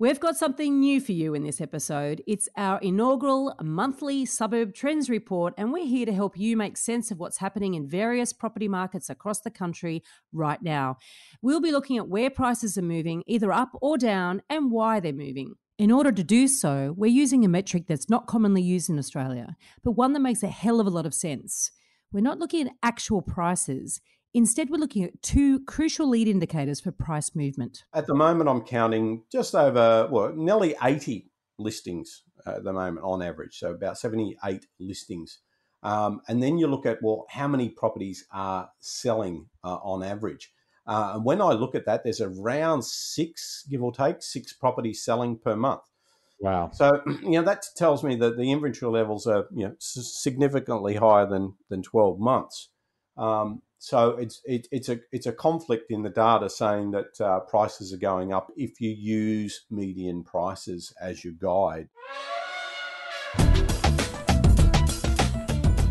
We've got something new for you in this episode. It's our inaugural monthly suburb trends report, and we're here to help you make sense of what's happening in various property markets across the country right now. We'll be looking at where prices are moving, either up or down, and why they're moving. In order to do so, we're using a metric that's not commonly used in Australia, but one that makes a hell of a lot of sense. We're not looking at actual prices. Instead, we're looking at two crucial lead indicators for price movement. At the moment, I'm counting just over, well, nearly 80 listings at the moment on average. So about 78 listings. Um, and then you look at, well, how many properties are selling uh, on average? Uh, and when I look at that, there's around six, give or take, six properties selling per month. Wow. So, you know, that tells me that the inventory levels are, you know, significantly higher than, than 12 months. Um, so it's it, it's a it's a conflict in the data saying that uh, prices are going up if you use median prices as your guide.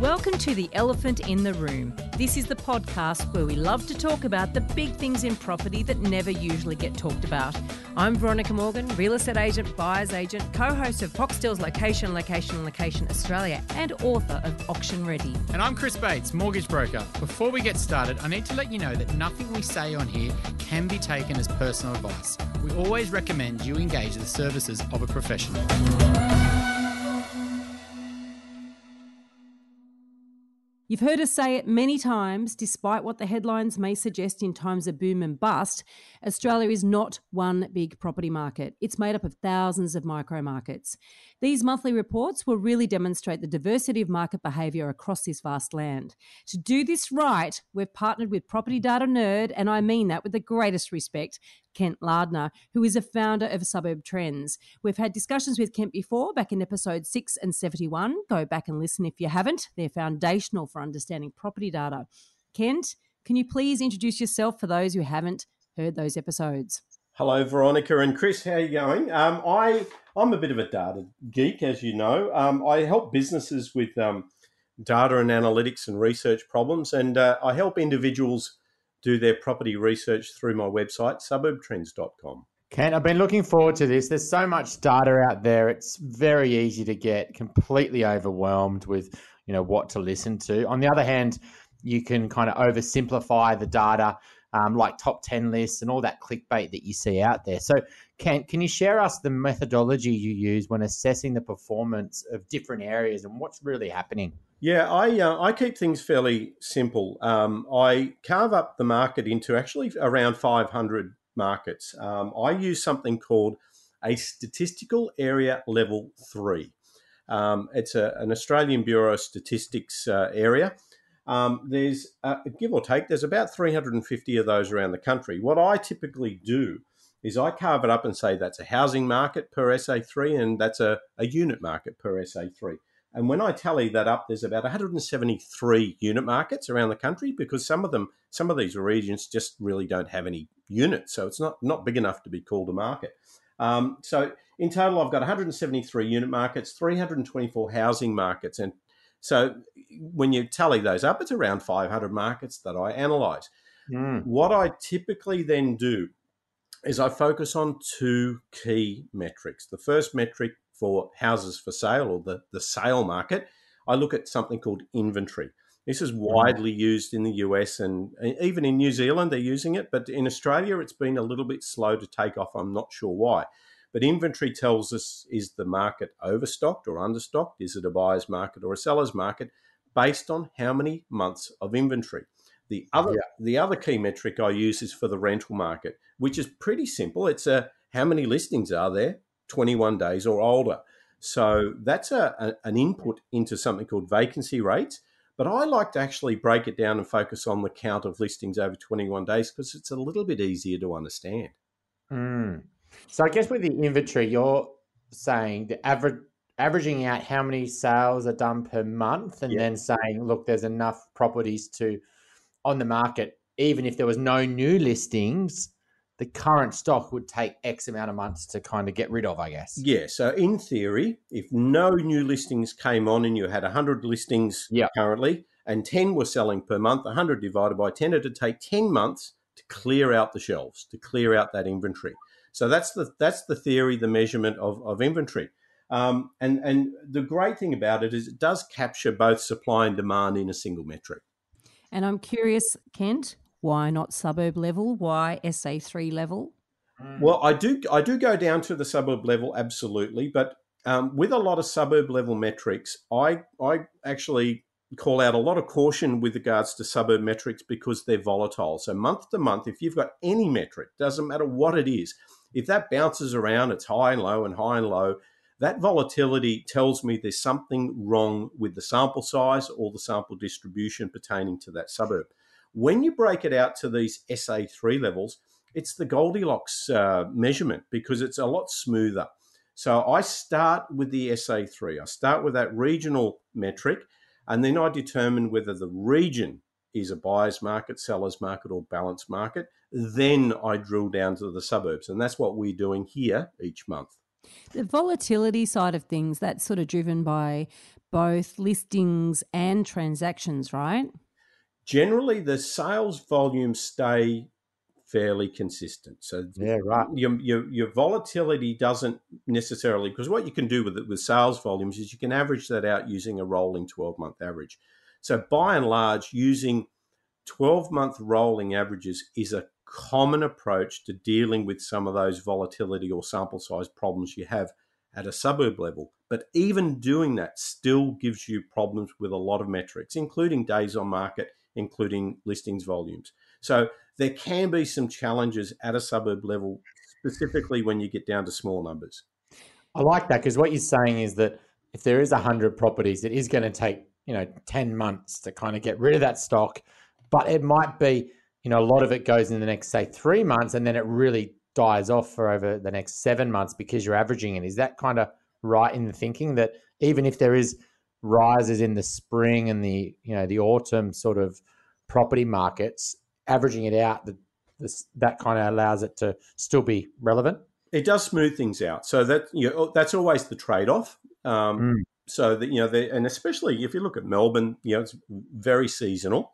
Welcome to The Elephant in the Room. This is the podcast where we love to talk about the big things in property that never usually get talked about. I'm Veronica Morgan, real estate agent, buyer's agent, co host of Foxtel's Location, Location, Location Australia, and author of Auction Ready. And I'm Chris Bates, mortgage broker. Before we get started, I need to let you know that nothing we say on here can be taken as personal advice. We always recommend you engage the services of a professional. You've heard us say it many times, despite what the headlines may suggest in times of boom and bust, Australia is not one big property market. It's made up of thousands of micro markets. These monthly reports will really demonstrate the diversity of market behaviour across this vast land. To do this right, we've partnered with Property Data Nerd, and I mean that with the greatest respect, Kent Lardner, who is a founder of Suburb Trends. We've had discussions with Kent before, back in episode 6 and 71. Go back and listen if you haven't. They're foundational for understanding property data. Kent, can you please introduce yourself for those who haven't heard those episodes? Hello, Veronica and Chris. How are you going? Um, I I'm a bit of a data geek, as you know. Um, I help businesses with um, data and analytics and research problems, and uh, I help individuals do their property research through my website, suburbtrends.com. Kent, I've been looking forward to this. There's so much data out there. It's very easy to get completely overwhelmed with, you know, what to listen to. On the other hand, you can kind of oversimplify the data, um, like top 10 lists and all that clickbait that you see out there. So, Kent, can you share us the methodology you use when assessing the performance of different areas and what's really happening? Yeah, I uh, I keep things fairly simple. Um, I carve up the market into actually around 500 markets. Um, I use something called a statistical area level three. Um, it's a, an Australian Bureau of Statistics uh, area. Um, there's uh, give or take, there's about 350 of those around the country. What I typically do is I carve it up and say that's a housing market per SA3 and that's a, a unit market per SA3. And when I tally that up, there's about 173 unit markets around the country because some of them, some of these regions just really don't have any units, so it's not not big enough to be called a market. Um, so in total, I've got 173 unit markets, 324 housing markets, and so when you tally those up, it's around 500 markets that I analyse. Mm. What I typically then do is I focus on two key metrics. The first metric for houses for sale or the, the sale market, I look at something called inventory. This is mm-hmm. widely used in the US and even in New Zealand, they're using it. But in Australia, it's been a little bit slow to take off. I'm not sure why. But inventory tells us is the market overstocked or understocked? Is it a buyer's market or a seller's market based on how many months of inventory? The other, yeah. the other key metric I use is for the rental market, which is pretty simple. It's a how many listings are there 21 days or older. So that's a, a, an input into something called vacancy rates. But I like to actually break it down and focus on the count of listings over 21 days because it's a little bit easier to understand. Mm. So I guess with the inventory, you're saying the average averaging out how many sales are done per month and then saying, look, there's enough properties to on the market, even if there was no new listings, the current stock would take X amount of months to kind of get rid of, I guess. Yeah. So in theory, if no new listings came on and you had 100 listings yep. currently and 10 were selling per month, 100 divided by 10, it'd take 10 months to clear out the shelves, to clear out that inventory. So that's the that's the theory, the measurement of, of inventory. Um, and and the great thing about it is it does capture both supply and demand in a single metric. And I'm curious, Kent, why not suburb level? Why SA3 level? Well, I do I do go down to the suburb level absolutely, but um, with a lot of suburb level metrics, I I actually call out a lot of caution with regards to suburb metrics because they're volatile. So month to month, if you've got any metric, doesn't matter what it is, if that bounces around, it's high and low and high and low. That volatility tells me there's something wrong with the sample size or the sample distribution pertaining to that suburb. When you break it out to these SA3 levels, it's the Goldilocks uh, measurement because it's a lot smoother. So I start with the SA3. I start with that regional metric, and then I determine whether the region is a buyer's market, seller's market, or balanced market. Then I drill down to the suburbs, and that's what we're doing here each month. The volatility side of things, that's sort of driven by both listings and transactions, right? Generally, the sales volumes stay fairly consistent. So yeah, right. Your, your, your volatility doesn't necessarily because what you can do with it with sales volumes is you can average that out using a rolling 12 month average. So by and large, using 12 month rolling averages is a common approach to dealing with some of those volatility or sample size problems you have at a suburb level. But even doing that still gives you problems with a lot of metrics, including days on market, including listings volumes. So there can be some challenges at a suburb level, specifically when you get down to small numbers. I like that because what you're saying is that if there is 100 properties, it is going to take, you know, 10 months to kind of get rid of that stock. But it might be, you know, a lot of it goes in the next, say, three months and then it really dies off for over the next seven months because you're averaging it. Is that kind of right in the thinking that even if there is rises in the spring and the, you know, the autumn sort of property markets, averaging it out, the, this, that kind of allows it to still be relevant. It does smooth things out. So that you know, that's always the trade off. Um, mm. So that you know, and especially if you look at Melbourne, you know, it's very seasonal,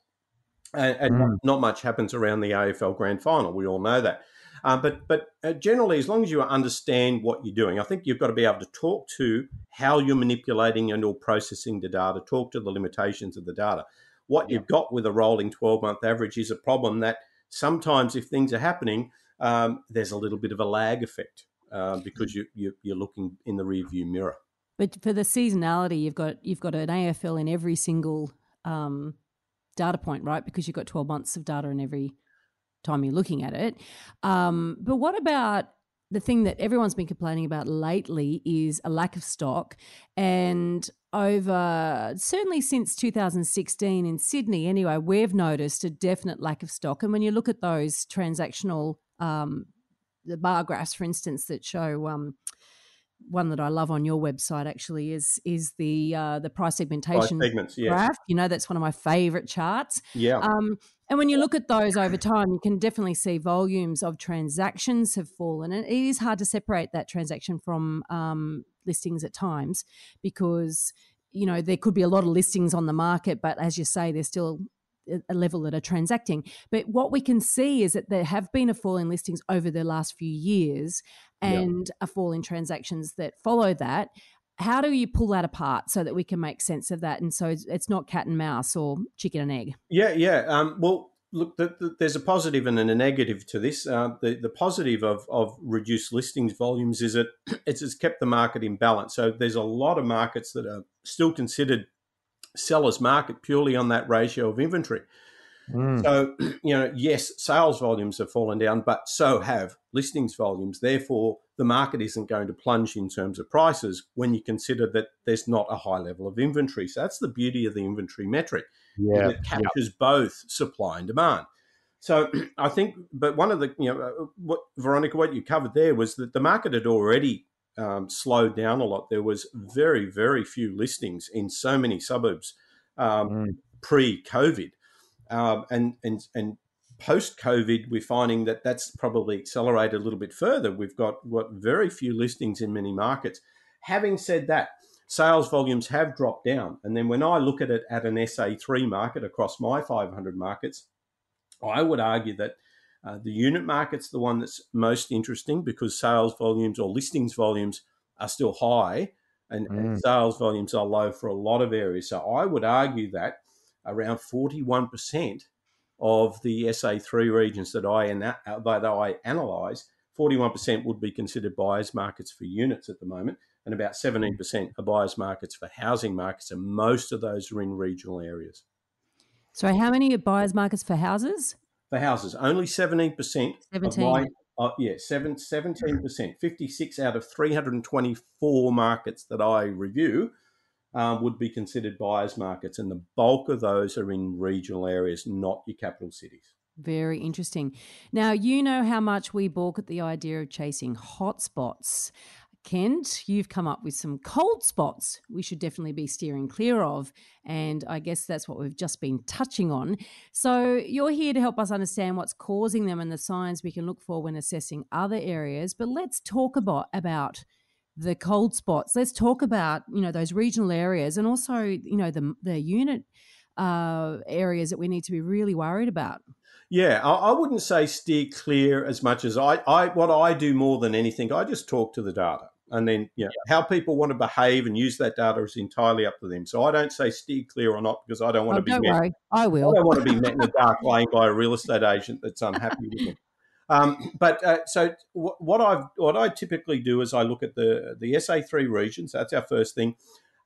and, and mm. not, much happens around the AFL Grand Final. We all know that. Um, but but uh, generally, as long as you understand what you're doing, I think you've got to be able to talk to how you're manipulating and or processing the data. Talk to the limitations of the data. What yep. you've got with a rolling 12 month average is a problem that sometimes, if things are happening, um, there's a little bit of a lag effect uh, because you, you, you're looking in the rearview mirror. But for the seasonality, you've got you've got an AFL in every single um, data point, right? Because you've got 12 months of data in every time you're looking at it. Um, but what about the thing that everyone's been complaining about lately is a lack of stock. And over certainly since 2016 in Sydney, anyway, we've noticed a definite lack of stock. And when you look at those transactional, um, the bar graphs, for instance, that show um, one that I love on your website actually is is the uh, the price segmentation price segments, yes. graph. You know, that's one of my favorite charts. Yeah. Um, and when you look at those over time, you can definitely see volumes of transactions have fallen, and it is hard to separate that transaction from um, listings at times because you know there could be a lot of listings on the market, but as you say, there's still a level that are transacting. But what we can see is that there have been a fall in listings over the last few years and yep. a fall in transactions that follow that. How do you pull that apart so that we can make sense of that? And so it's not cat and mouse or chicken and egg. Yeah, yeah. Um, well, look, the, the, there's a positive and a negative to this. Uh, the, the positive of, of reduced listings volumes is that it's, it's kept the market in balance. So there's a lot of markets that are still considered seller's market purely on that ratio of inventory. Mm. So, you know, yes, sales volumes have fallen down, but so have listings volumes. Therefore, the market isn't going to plunge in terms of prices when you consider that there's not a high level of inventory. So that's the beauty of the inventory metric. Yeah. It captures yep. both supply and demand. So I think, but one of the, you know, uh, what Veronica, what you covered there was that the market had already um, slowed down a lot. There was very, very few listings in so many suburbs um, mm. pre-COVID, um, and and and post-COVID, we're finding that that's probably accelerated a little bit further. We've got what very few listings in many markets. Having said that, sales volumes have dropped down, and then when I look at it at an SA3 market across my 500 markets, I would argue that Uh, the unit market's the one that's most interesting because sales volumes or listings volumes are still high and, mm. and sales volumes are low for a lot of areas. So I would argue that around 41% of the SA3 regions that I, that I analyse, 41% would be considered buyers markets for units at the moment, and about 17% are buyers markets for housing markets, and most of those are in regional areas. So, how many are buyers markets for houses? For houses, only 17%. 17. My, uh, yeah, seven, 17%. 56 out of 324 markets that I review um, would be considered buyers markets, and the bulk of those are in regional areas, not your capital cities. Very interesting. Now, you know how much we balk at the idea of chasing hotspots. Kent, you've come up with some cold spots we should definitely be steering clear of. And I guess that's what we've just been touching on. So you're here to help us understand what's causing them and the signs we can look for when assessing other areas. But let's talk about, about the cold spots. Let's talk about, you know, those regional areas and also, you know, the, the unit uh, areas that we need to be really worried about. Yeah, I, I, wouldn't say steer clear as much as I, I. What I do more than anything, I just talk to the data, and then you know, yeah. how people want to behave and use that data is entirely up to them. So I don't say steer clear or not because I don't want oh, to be. Don't met, worry, I will. I don't want to be met in a dark lane by a real estate agent that's unhappy with me. Um, but uh, so what I what I typically do is I look at the the SA three regions. That's our first thing,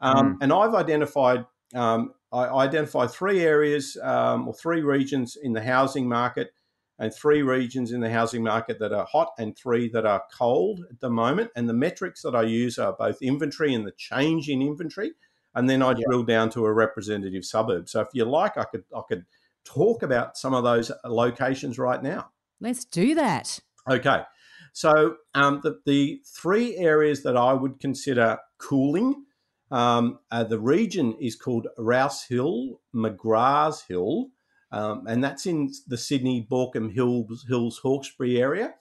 um, mm. and I've identified um, I identify three areas um, or three regions in the housing market and three regions in the housing market that are hot and three that are cold at the moment. And the metrics that I use are both inventory and the change in inventory. And then I yeah. drill down to a representative suburb. So if you like, I could I could talk about some of those locations right now. Let's do that. Okay. So um, the, the three areas that I would consider cooling um, uh, the region is called Rouse Hill, McGrath's Hill, um, and that's in the Sydney Baulkham Hills, Hills Hawkesbury area.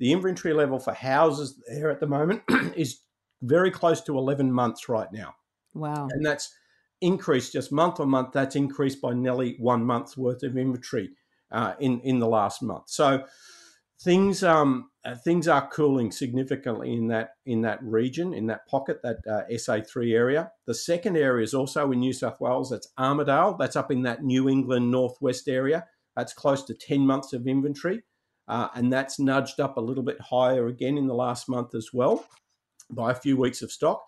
The inventory level for houses there at the moment is very close to 11 months right now. Wow. And that's increased just month on month. That's increased by nearly one month's worth of inventory uh, in, in the last month. So things um, uh, things are cooling significantly in that in that region, in that pocket, that uh, SA3 area. The second area is also in New South Wales. That's Armidale. That's up in that New England northwest area. That's close to 10 months of inventory. Uh, and that's nudged up a little bit higher again in the last month as well by a few weeks of stock.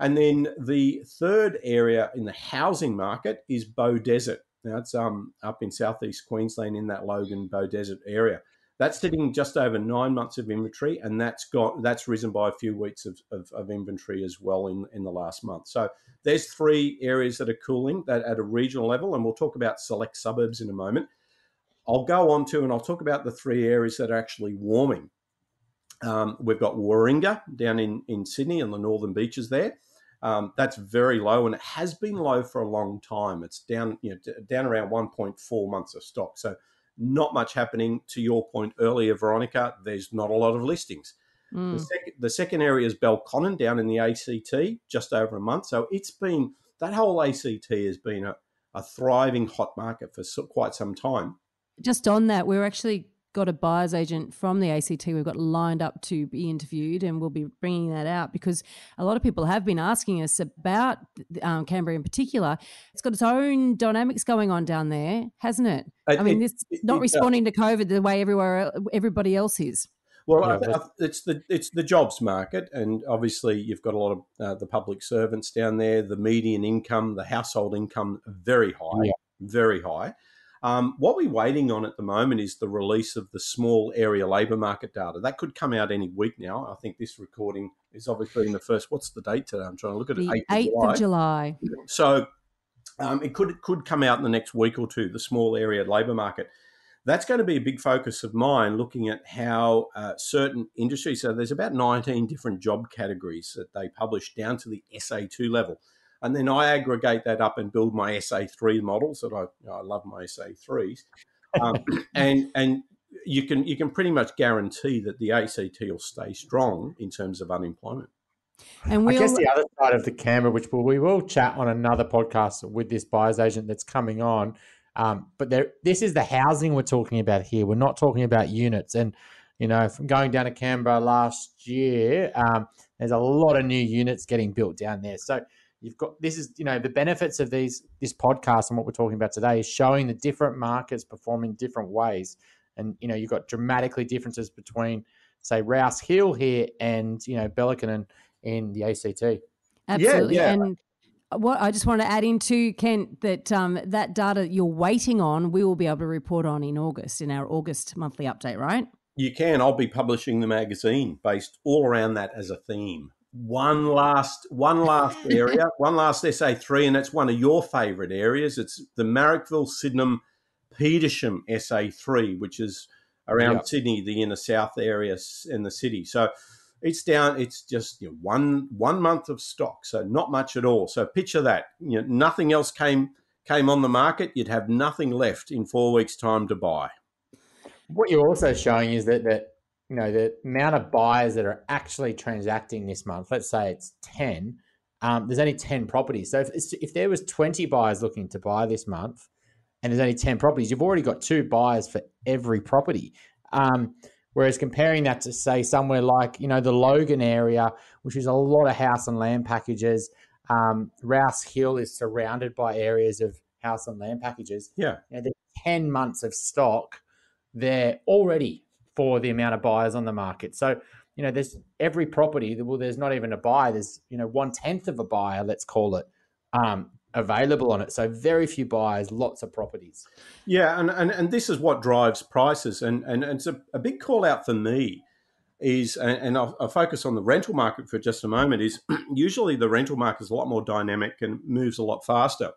And then the third area in the housing market is Beaudesert. Now it's um, up in southeast Queensland in that Logan Beaudesert area. That's sitting just over nine months of inventory, and that's got that's risen by a few weeks of, of, of, inventory as well in, in the last month. So there's three areas that are cooling that at a regional level, and we'll talk about select suburbs in a moment. I'll go on to and I'll talk about the three areas that are actually warming. Um, we've got Warringah down in, in Sydney and the northern beaches there. Um, that's very low and it has been low for a long time. It's down, you know, down around 1.4 months of stock. So not much happening. To your point earlier, Veronica, there's not a lot of listings. Mm. The, sec- the, second area is Belconnen down in the ACT, just over a month. So it's been that whole ACT has been a, a thriving hot market for so, quite some time. Just on that, we're actually got a buyer's agent from the ACT we've got lined up to be interviewed, and we'll be bringing that out because a lot of people have been asking us about um, Canberra in particular. It's got its own dynamics going on down there, hasn't it? it I mean, it's not it, responding to COVID the way everywhere everybody else is. Well, yeah, it's the it's the jobs market, and obviously you've got a lot of uh, the public servants down there. The median income, the household income, very high, yeah. very high. Um, what we're waiting on at the moment is the release of the small area labour market data. That could come out any week now. I think this recording is obviously in the first. What's the date today? I'm trying to look at the it. 8th, 8th of July. So um, it could could come out in the next week or two. The small area labour market. That's going to be a big focus of mine, looking at how uh, certain industries. So there's about 19 different job categories that they publish down to the SA2 level and then I aggregate that up and build my SA3 models that I, you know, I love my SA3s, um, and and you can you can pretty much guarantee that the ACT will stay strong in terms of unemployment. And we I guess all... the other side of the camera, which we will chat on another podcast with this buyer's agent that's coming on, Um, but there, this is the housing we're talking about here. We're not talking about units. And you know, from going down to Canberra last year, um, there's a lot of new units getting built down there. So you've got this is you know the benefits of these this podcast and what we're talking about today is showing the different markets perform in different ways, and you know you've got dramatically differences between say Rouse Hill here and you know Belconnen in the ACT. Absolutely, yeah, yeah. and what I just want to add into Kent that um, that data you're waiting on, we will be able to report on in August in our August monthly update, right? You can. I'll be publishing the magazine based all around that as a theme. One last, one last area, one last SA three, and that's one of your favourite areas. It's the Marrickville, Sydenham, Petersham SA three, which is around yep. Sydney, the inner south areas in the city. So it's down. It's just you know, one one month of stock, so not much at all. So picture that. You know, nothing else came came on the market. You'd have nothing left in four weeks' time to buy. What you're also showing is that that you know the amount of buyers that are actually transacting this month. Let's say it's ten. Um, there's only ten properties. So if if there was twenty buyers looking to buy this month, and there's only ten properties, you've already got two buyers for every property. Um, whereas comparing that to say somewhere like you know the Logan area, which is a lot of house and land packages, um, Rouse Hill is surrounded by areas of house and land packages. Yeah, you know, there's ten months of stock there already for the amount of buyers on the market. So, you know, there's every property, well, there's not even a buyer, there's, you know, one tenth of a buyer, let's call it, um, available on it. So very few buyers, lots of properties. Yeah, and, and, and this is what drives prices. And, and, and it's a, a big call out for me is, and I'll, I'll, focus on the rental market for just a moment, is usually the rental market is a lot more dynamic and moves a lot faster.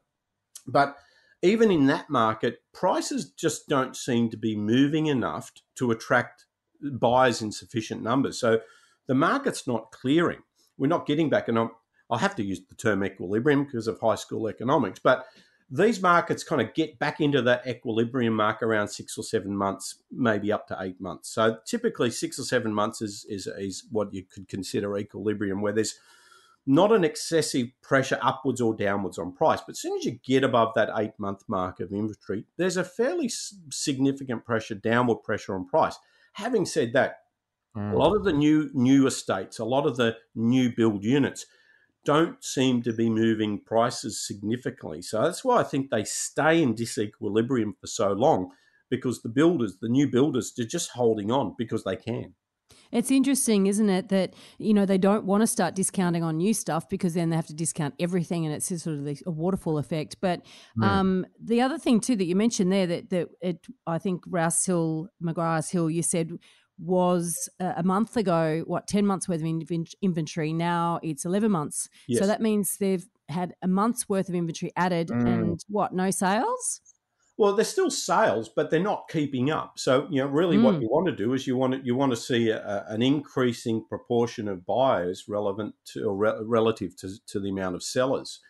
But even in that market, prices just don't seem to be moving enough to attract buyers in sufficient numbers. So the market's not clearing. We're not getting back, and I'm, i have to use the term equilibrium because of high school economics, but these markets kind of get back into that equilibrium mark around six or seven months, maybe up to eight months. So typically, six or seven months is is, is what you could consider equilibrium, where there's not an excessive pressure upwards or downwards on price. But as soon as you get above that eight month mark of inventory, there's a fairly significant pressure, downward pressure on price. Having said that, mm. a lot of the new new estates, a lot of the new build units don't seem to be moving prices significantly. So that's why I think they stay in disequilibrium for so long because the builders, the new builders, they're just holding on because they can. It's interesting, isn't it, that you know they don't want to start discounting on new stuff because then they have to discount everything, and it's sort of a waterfall effect. But mm. um, the other thing too that you mentioned there that that it, I think Rouse Hill, McGrath's Hill, you said was a month ago what 10 months worth of inventory now it's 11 months yes. so that means they've had a month's worth of inventory added mm. and what no sales well, there's still sales, but they're not keeping up. So, you know, really, mm. what you want to do is you want to you want to see a, an increasing proportion of buyers relevant to or re- relative to, to the amount of sellers.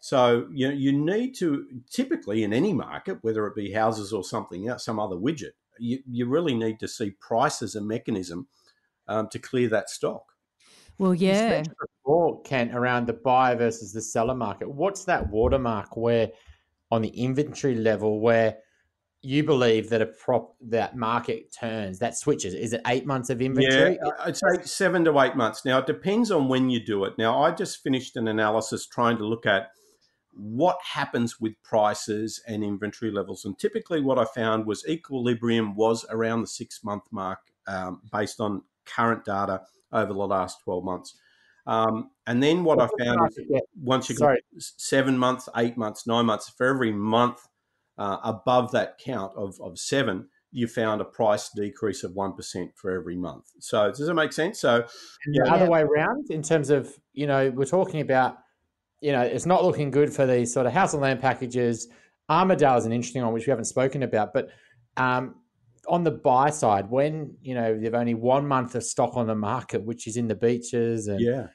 So, you know, you need to typically in any market, whether it be houses or something else, some other widget, you, you really need to see price as a mechanism um, to clear that stock. Well, yeah. Before, Kent, around the buyer versus the seller market, what's that watermark where – on the inventory level where you believe that a prop that market turns that switches. Is it eight months of inventory? Yeah i'd say seven to eight months. Now it depends on when you do it. Now i just finished an analysis trying to look at what happens with prices and inventory levels. And typically what i found was equilibrium was around the six month mark um, based on current data over the last 12 months um, and then what I found is once you get seven months, eight months, nine months, for every month uh, above that count of, of seven, you found a price decrease of 1% for every month. So does it make sense? So yeah. the other way around in terms of, you know, we're talking about, you know, it's not looking good for these sort of house and land packages. Armidale is an interesting one, which we haven't spoken about, but um, on the buy side, when you know they've only one month of stock on the market, which is in the beaches and yeah,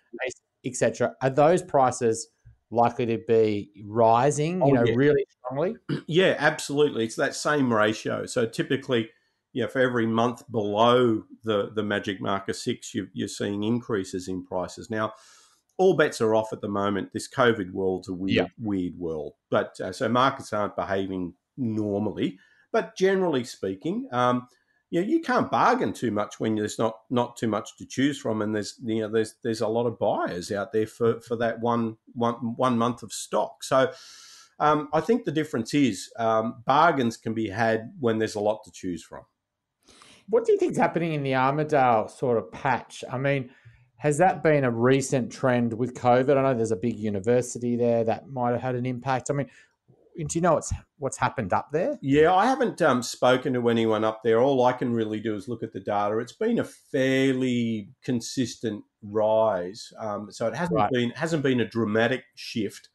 etc., are those prices likely to be rising? You oh, know, yeah. really strongly. Yeah, absolutely. It's that same ratio. So typically, yeah, for every month below the the magic marker six, you, you're seeing increases in prices now all bets are off at the moment. This COVID world's a weird, yeah. weird world. But uh, so markets aren't behaving normally, but generally speaking, um, you, know, you can't bargain too much when there's not not too much to choose from, and there's you know there's there's a lot of buyers out there for for that one one one month of stock. So. Um, I think the difference is um, bargains can be had when there's a lot to choose from. What do you think is happening in the Armidale sort of patch? I mean, has that been a recent trend with COVID? I know there's a big university there that might have had an impact. I mean, do you know what's what's happened up there? Yeah, I haven't um, spoken to anyone up there. All I can really do is look at the data. It's been a fairly consistent rise, um, so it hasn't right. been hasn't been a dramatic shift.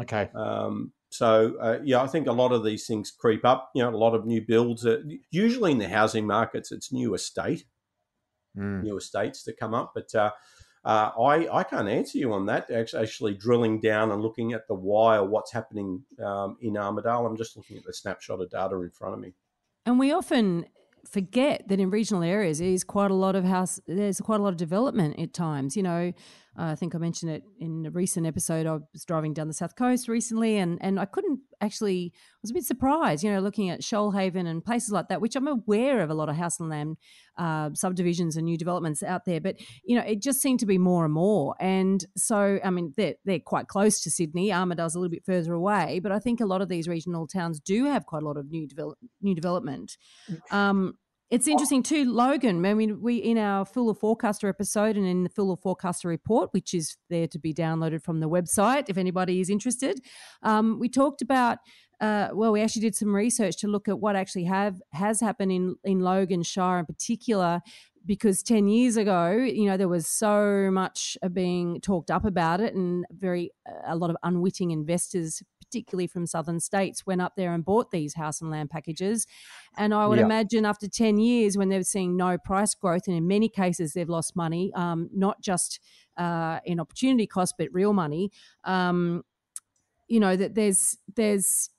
Okay. Um, so uh, yeah, I think a lot of these things creep up. You know, a lot of new builds. Uh, usually in the housing markets, it's new estate, mm. new estates that come up, but. Uh, uh, I, I can't answer you on that. Actually, drilling down and looking at the why or what's happening um, in Armidale, I'm just looking at the snapshot of data in front of me. And we often forget that in regional areas there's quite a lot of house there's quite a lot of development at times you know uh, I think I mentioned it in a recent episode. I was driving down the south coast recently, and and I couldn't actually. I was a bit surprised, you know, looking at Shoalhaven and places like that, which I'm aware of a lot of house and land uh, subdivisions and new developments out there. But you know, it just seemed to be more and more. And so, I mean, they're they're quite close to Sydney. Armidale's a little bit further away, but I think a lot of these regional towns do have quite a lot of new develop new development. Mm. Um, it's interesting too, Logan. I mean, we in our Fuller Forecaster episode and in the Fuller Forecaster report, which is there to be downloaded from the website if anybody is interested, um, we talked about. Uh, well, we actually did some research to look at what actually have has happened in in Logan Shire in particular, because 10 years ago you know there was so much being talked up about it and very a lot of unwitting investors particularly from southern states, went up there and bought these house and land packages. And I would yeah. imagine after 10 years, when they're seeing no price growth, and in many cases they've lost money, um, not just uh, in opportunity cost, but real money. Um, you know that there's there's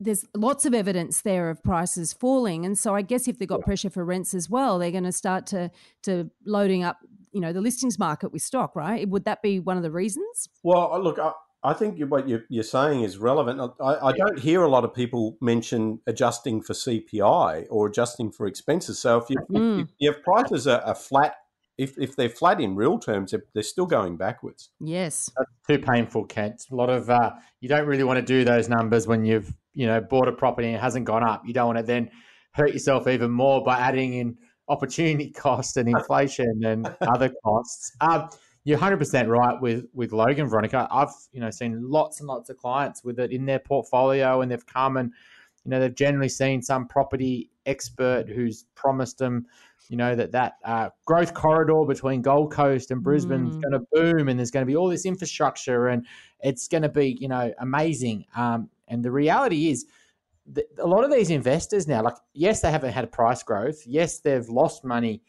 there's lots of evidence there of prices falling and so i guess if they've got pressure for rents as well they're going to start to to loading up you know the listings market with stock right would that be one of the reasons well look I, I think what you're saying is relevant. I, I, don't hear a lot of people mention adjusting for CPI or adjusting for expenses. So if you, mm. if, if prices are, are, flat, if, if they're flat in real terms, they're, they're still going backwards. Yes, That's too painful, Kent. A lot of uh, you don't really want to do those numbers when you've you know bought a property and it hasn't gone up. You don't want to then hurt yourself even more by adding in opportunity cost and inflation and other costs. Um, you're 100% right with with Logan Veronica. I've you know seen lots and lots of clients with it in their portfolio, and they've come and you know they've generally seen some property expert who's promised them you know that that uh, growth corridor between Gold Coast and Brisbane is mm. going to boom, and there's going to be all this infrastructure, and it's going to be you know amazing. Um, and the reality is. A lot of these investors now, like, yes, they haven't had a price growth. Yes, they've lost money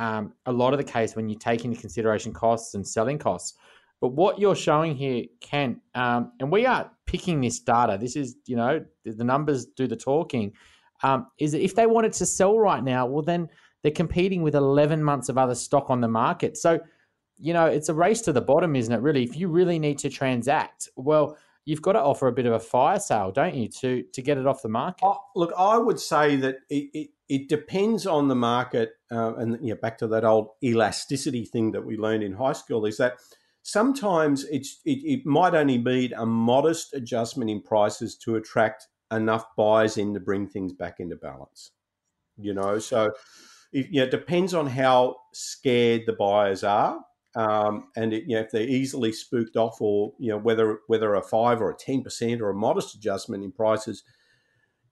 um, a lot of the case when you take into consideration costs and selling costs. But what you're showing here, Kent, um, and we are picking this data. This is, you know, the numbers do the talking. Um, is that if they wanted to sell right now, well, then they're competing with 11 months of other stock on the market. So, you know, it's a race to the bottom, isn't it? Really, if you really need to transact, well, you've got to offer a bit of a fire sale, don't you, to to get it off the market? Oh, look, I would say that it, it, it depends on the market, uh, and you know, back to that old elasticity thing that we learned in high school is that sometimes it's it, it might only need a modest adjustment in prices to attract enough buyers in to bring things back into balance. You know, so it, you know, it depends on how scared the buyers are. Um, and it, you know, if they're easily spooked off, or you know, whether whether a five or a ten percent or a modest adjustment in prices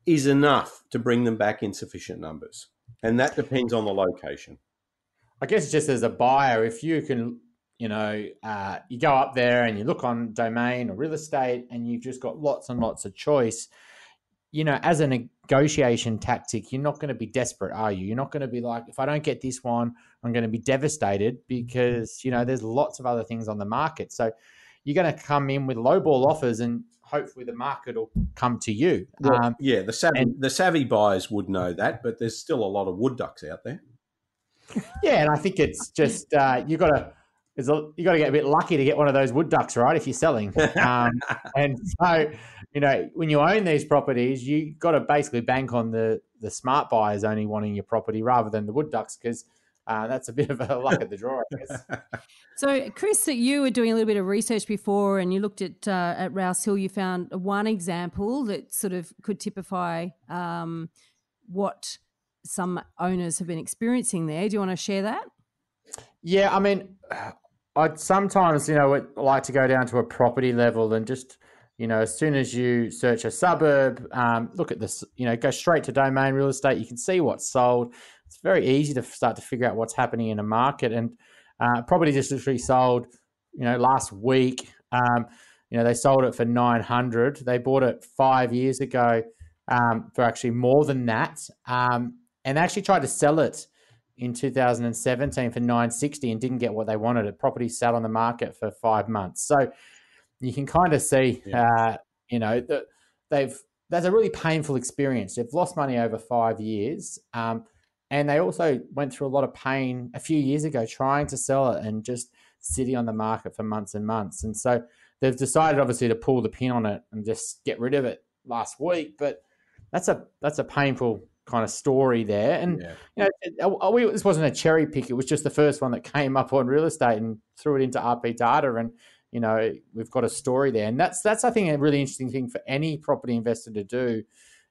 is enough to bring them back in sufficient numbers. And that depends on the location. I guess just as a buyer, if you can, you know, uh, you go up there and you look on domain or real estate and you've just got lots and lots of choice, you know, as a negotiation tactic, you're not going to be desperate, are you? You're not going to be like, if I don't get this one, I'm going to be devastated because, you know, there's lots of other things on the market. So you're going to come in with lowball offers and hopefully the market will come to you. Well, um, yeah, the savvy and, the savvy buyers would know that, but there's still a lot of wood ducks out there. Yeah, and I think it's just uh, you've got to it's a, you got to get a bit lucky to get one of those wood ducks, right? If you're selling, um, and so you know when you own these properties, you got to basically bank on the the smart buyers only wanting your property rather than the wood ducks because uh, that's a bit of a luck of the draw, I guess. So, Chris, you were doing a little bit of research before, and you looked at uh, at Rouse Hill. You found one example that sort of could typify um, what some owners have been experiencing there. Do you want to share that? Yeah, I mean, I sometimes, you know, like to go down to a property level and just, you know, as soon as you search a suburb, um, look at this, you know, go straight to domain real estate. You can see what's sold. It's very easy to start to figure out what's happening in a market. And uh, property just literally sold, you know, last week. Um, you know, they sold it for nine hundred. They bought it five years ago um, for actually more than that, um, and actually tried to sell it in 2017 for 960 and didn't get what they wanted. A property sat on the market for five months. So you can kind of see, yeah. uh, you know, that they've that's a really painful experience. They've lost money over five years, um, and they also went through a lot of pain a few years ago trying to sell it and just sitting on the market for months and months. And so they've decided, obviously, to pull the pin on it and just get rid of it last week. But that's a that's a painful kind of story there. And yeah. you know, oh, we, this wasn't a cherry pick; it was just the first one that came up on real estate and threw it into RP data. And you know, we've got a story there, and that's that's I think a really interesting thing for any property investor to do.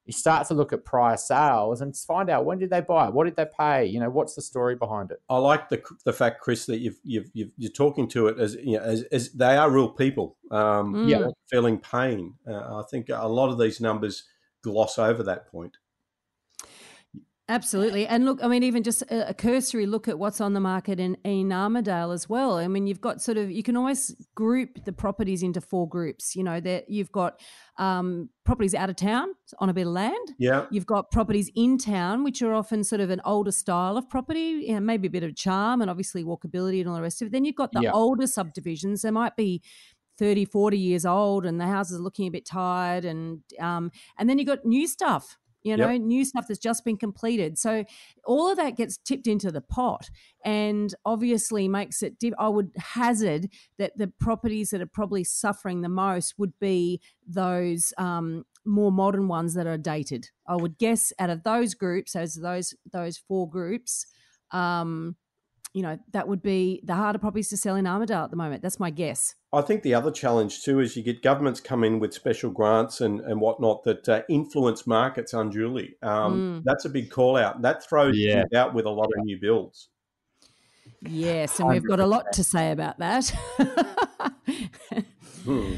You start to look at prior sales and find out when did they buy it, what did they pay, you know, what's the story behind it. I like the the fact, Chris, that you've you've, you are talking to it as you know as, as they are real people, um, mm. yeah, feeling pain. Uh, I think a lot of these numbers gloss over that point. Absolutely. And look, I mean, even just a, cursory look at what's on the market in, in Armidale as well. I mean, you've got sort of, you can always group the properties into four groups. You know, that you've got um, properties out of town on a bit of land. Yeah. You've got properties in town, which are often sort of an older style of property, you know, maybe a bit of charm and obviously walkability and all the rest of it. Then you've got the yeah. older subdivisions. There might be 30, 40 years old and the houses are looking a bit tired. And, um, and then you've got new stuff you know, yep. new stuff that's just been completed. So all of that gets tipped into the pot and obviously makes it, I would hazard that the properties that are probably suffering the most would be those um, more modern ones that are dated. I would guess out of those groups, as those those four groups, um, you know, that would be the harder properties to sell in Armidale at the moment. That's my guess. I think the other challenge too is you get governments come in with special grants and, and whatnot that uh, influence markets unduly. Um, mm. That's a big call out. That throws yeah. out with a lot yeah. of new builds. Yes, and we've got a lot to say about that. hmm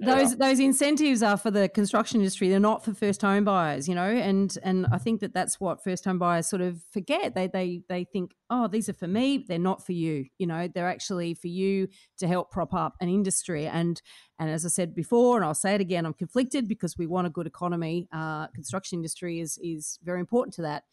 those those incentives are for the construction industry. They're not for first home buyers you know? And and i think that that's what first home buyers sort of forget. They they they think oh these are for me. They're not for you you know? They're actually for you to help prop up an industry. And and as i said before and i'll say it again i'm conflicted because we want a good economy. Uh, construction industry is is very important to that.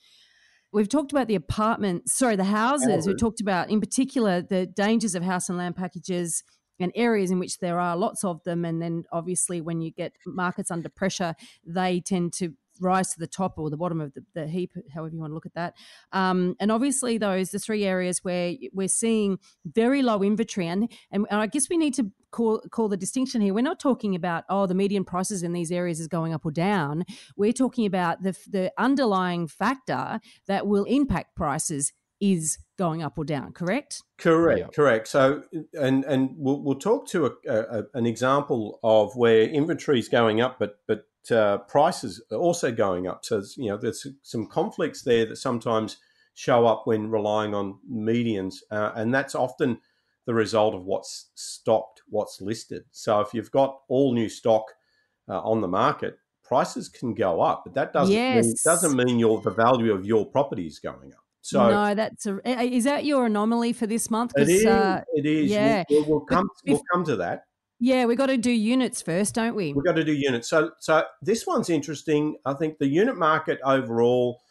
We've talked about the apartments, sorry, the houses. We talked about, in particular, the dangers of house and land packages and areas in which there are lots of them. And then obviously, when you get markets under pressure, they tend to rise to the top or the bottom of the, the heap, however you want to look at that. Um, and obviously, those the three areas where we're seeing very low inventory, and, and I guess we need to call call the distinction here. We're not talking about oh the median prices in these areas is going up or down. We're talking about the the underlying factor that will impact prices is going up or down, correct? Correct, yeah. correct. So, and and we'll, we'll talk to a, a, an example of where inventory is going up, but but uh, prices are also going up. So, you know, there's some conflicts there that sometimes show up when relying on medians, uh, and that's often the result of what's stocked, what's listed. So, if you've got all new stock uh, on the market, prices can go up, but that doesn't yes. mean, doesn't mean your the value of your property is going up. So no, that's a, is that your anomaly for this month? It is. Uh, it is. Yeah, we'll, we'll come. If, we'll come to that. Yeah, we've got to do units first, don't we? We've got to do units. So, so this one's interesting. I think the unit market overall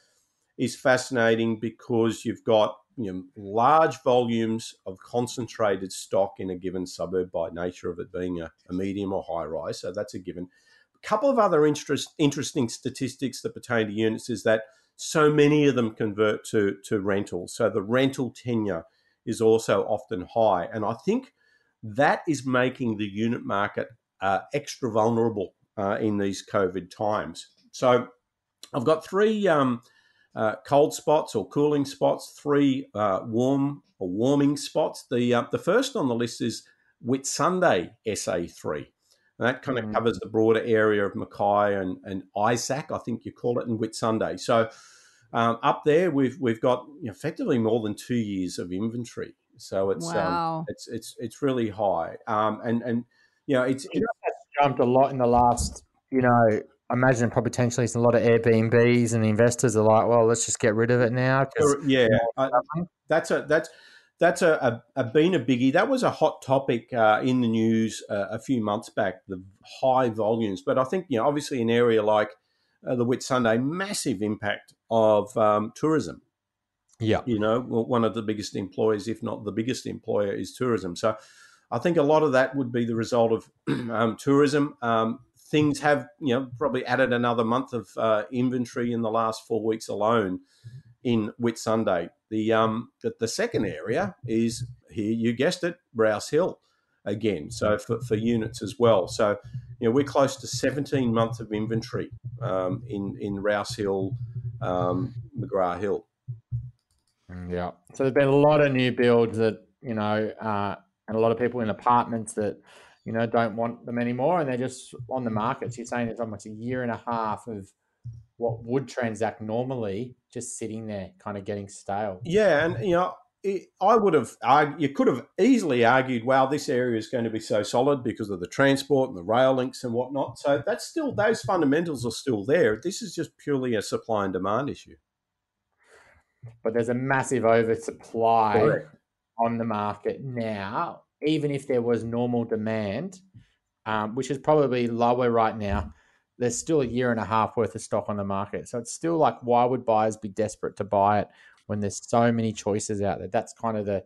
is fascinating because you've got you know, large volumes of concentrated stock in a given suburb by nature of it being a, a medium or high rise. So that's a given. A couple of other interest, interesting statistics that pertain to units is that so many of them convert to, to rental. So the rental tenure is also often high. And I think that is making the unit market uh, extra vulnerable uh, in these COVID times. So I've got three um, uh, cold spots or cooling spots, three uh, warm or warming spots. The uh, the first on the list is Whitsunday SA3. And that kind of mm. covers the broader area of Mackay and, and Isaac, I think you call it, in Whitsunday. So um, up there, we've we've got effectively more than two years of inventory. So it's um, wow. um, it's it's it's really high. Um, and and you know it's, it's jumped a lot in the last you know I imagine probably potentially it's a lot of Airbnbs and investors are like, well, let's just get rid of it now. Yeah, I, that's a that's that's a, a, a, been a biggie. That was a hot topic uh, in the news uh, a few months back. The high volumes, but I think you know, obviously, an area like uh, the Whitsunday, massive impact of um, tourism. Yeah, you know, one of the biggest employers, if not the biggest employer, is tourism. So, I think a lot of that would be the result of um, tourism. Um, things have, you know, probably added another month of uh, inventory in the last four weeks alone in Whitsunday. The um the, the second area is here, you guessed it, Rouse Hill again. So for, for units as well. So you know we're close to 17 months of inventory um, in in Rouse Hill, um, McGrath Hill. Mm, yeah. So there's been a lot of new builds that you know, uh, and a lot of people in apartments that you know don't want them anymore, and they're just on the market. So you're saying there's almost a year and a half of what would transact normally just sitting there, kind of getting stale. Yeah, and you know, I would have argued, you could have easily argued, wow, this area is going to be so solid because of the transport and the rail links and whatnot. So that's still those fundamentals are still there. This is just purely a supply and demand issue. But there's a massive oversupply Correct. on the market now, even if there was normal demand, um, which is probably lower right now there's still a year and a half worth of stock on the market. So it's still like, why would buyers be desperate to buy it when there's so many choices out there? That's kind of the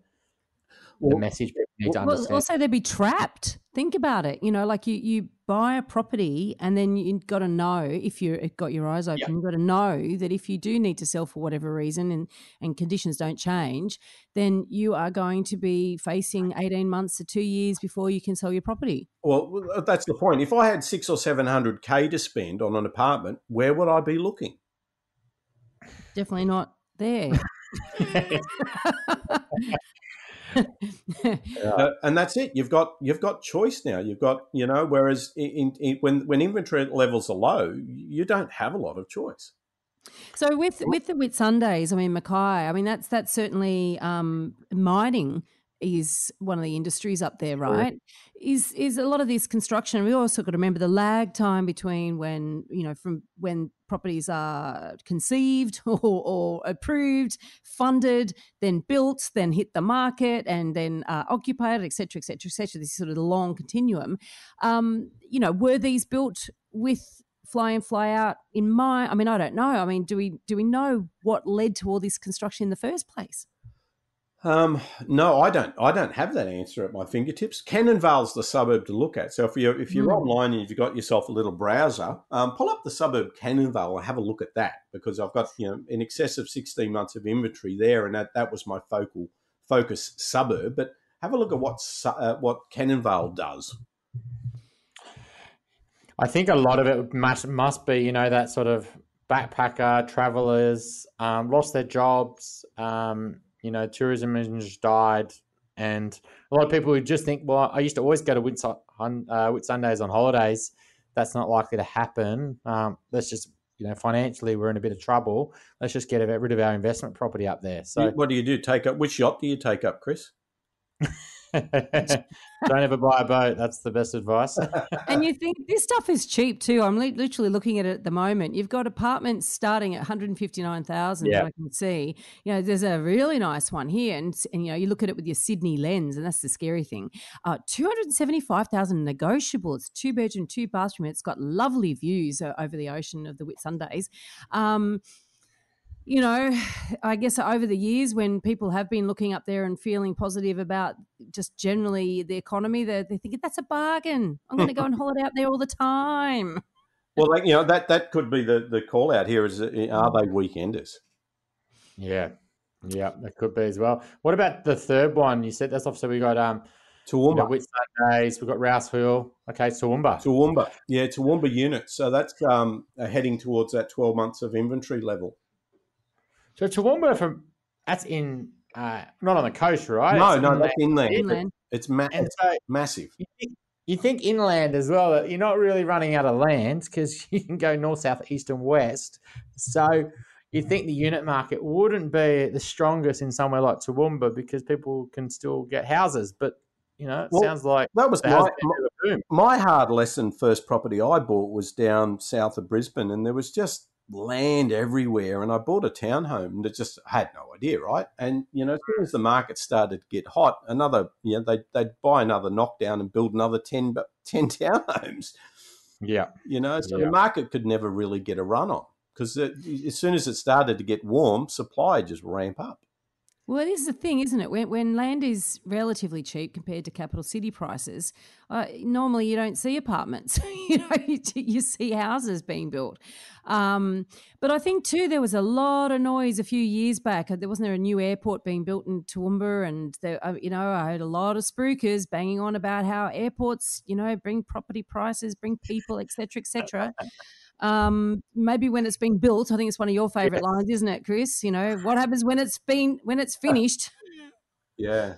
the well, message people need to understand. Also, they'd be trapped. Think about it. You know, like you you buy a property and then you've got to know if you've got your eyes open, you've got to know that if you do need to sell for whatever reason and, and conditions don't change, then you are going to be facing 18 months to two years before you can sell your property. Well, uh, that's the point. If I had six or 700K to spend on an apartment, where would I be looking? Definitely not there. yeah. uh, and that's it. You've got you've got choice now. You've got you know. Whereas in, in, when when inventory levels are low, you don't have a lot of choice. So with with the Whitsundays, I mean Mackay, I mean that's that's certainly um, mining is one of the industries up there, right? Is is a lot of this construction. We also got to remember the lag time between when you know from when properties are conceived or, or approved, funded, then built, then hit the market, and then uh, occupied, etc., etc., etc. This is sort of long continuum. Um, you know, were these built with fly in fly out in mind? I mean, I don't know. I mean, do we do we know what led to all this construction in the first place? Um, no, I don't. I don't have that answer at my fingertips. Cannonvale's the suburb to look at. So if you're if you're mm. online and you've got yourself a little browser, um, pull up the suburb Cannonvale and have a look at that because I've got you know in excess of 16 months of inventory there, and that, that was my focal focus suburb. But have a look at what uh, what Cannonvale does. I think a lot of it must must be you know that sort of backpacker travelers um, lost their jobs. Um, you know, tourism has died, and a lot of people would just think, well, I used to always go to Whit, uh, Whitsundays on holidays. That's not likely to happen. Um, let's just you know, financially we're in a bit of trouble. Let's just get rid of our investment property up there. So, what do you do? Take up which yacht do you take up, Chris? Don't ever buy a boat. That's the best advice. and you think this stuff is cheap too. I'm li- literally looking at it at the moment. You've got apartments starting at 159,000. Yeah. I can see. You know, there's a really nice one here, and, and you know, you look at it with your Sydney lens, and that's the scary thing. Uh, 275,000 negotiable. It's two bedroom, two bathroom. It's got lovely views uh, over the ocean of the Whitsundays. Um, you know, I guess over the years when people have been looking up there and feeling positive about just generally the economy, they're, they're thinking that's a bargain. I'm going to go and holiday out there all the time. Well, like, you know, that, that could be the, the call out here is uh, are they weekenders? Yeah. Yeah, that could be as well. What about the third one? You said that's obviously we got um Toowoomba. you know, Whitsundays, days, we've got Rouse Hill. Okay, Toowoomba. Toowoomba. Yeah, Toowoomba units. So that's um, heading towards that 12 months of inventory level. So Toowoomba from that's in uh, not on the coast, right? No, It's no, inland. that's inland. Inland. It's, ma- it's so massive. you think, you think inland as well. that You're not really running out of land because you can go north, south, east, and west. So you think the unit market wouldn't be the strongest in somewhere like Toowoomba because people can still get houses. But you know, it Well, sounds like That was there has my, been a bit of a boom. my hard lesson first property I bought was down south of Brisbane and there was just land everywhere and I bought a townhome that just I had no idea, right? And you know, as soon as the market started to get hot, another you know, they they'd buy another knockdown and build another 10, bu- 10 townhomes. Yeah, You know, so Yeah. the market could never really get a run on because as soon as it started to get warm, supply just ramp up. Well, it is the thing, isn't it? When, when land is relatively cheap compared to capital city prices, uh, normally you don't see apartments. you know, you, you see houses being built. Um, but I think too there was a lot of noise a few years back. There wasn't there a new airport being built in Toowoomba, and there, uh, you know I heard a lot of spruikers banging on about how airports, you know, bring property prices, bring people, etc., etc. Um, maybe when it's being built, I think it's one of your favourite lines, isn't it, Chris? You know, what happens when it's been when it's finished? Yeah.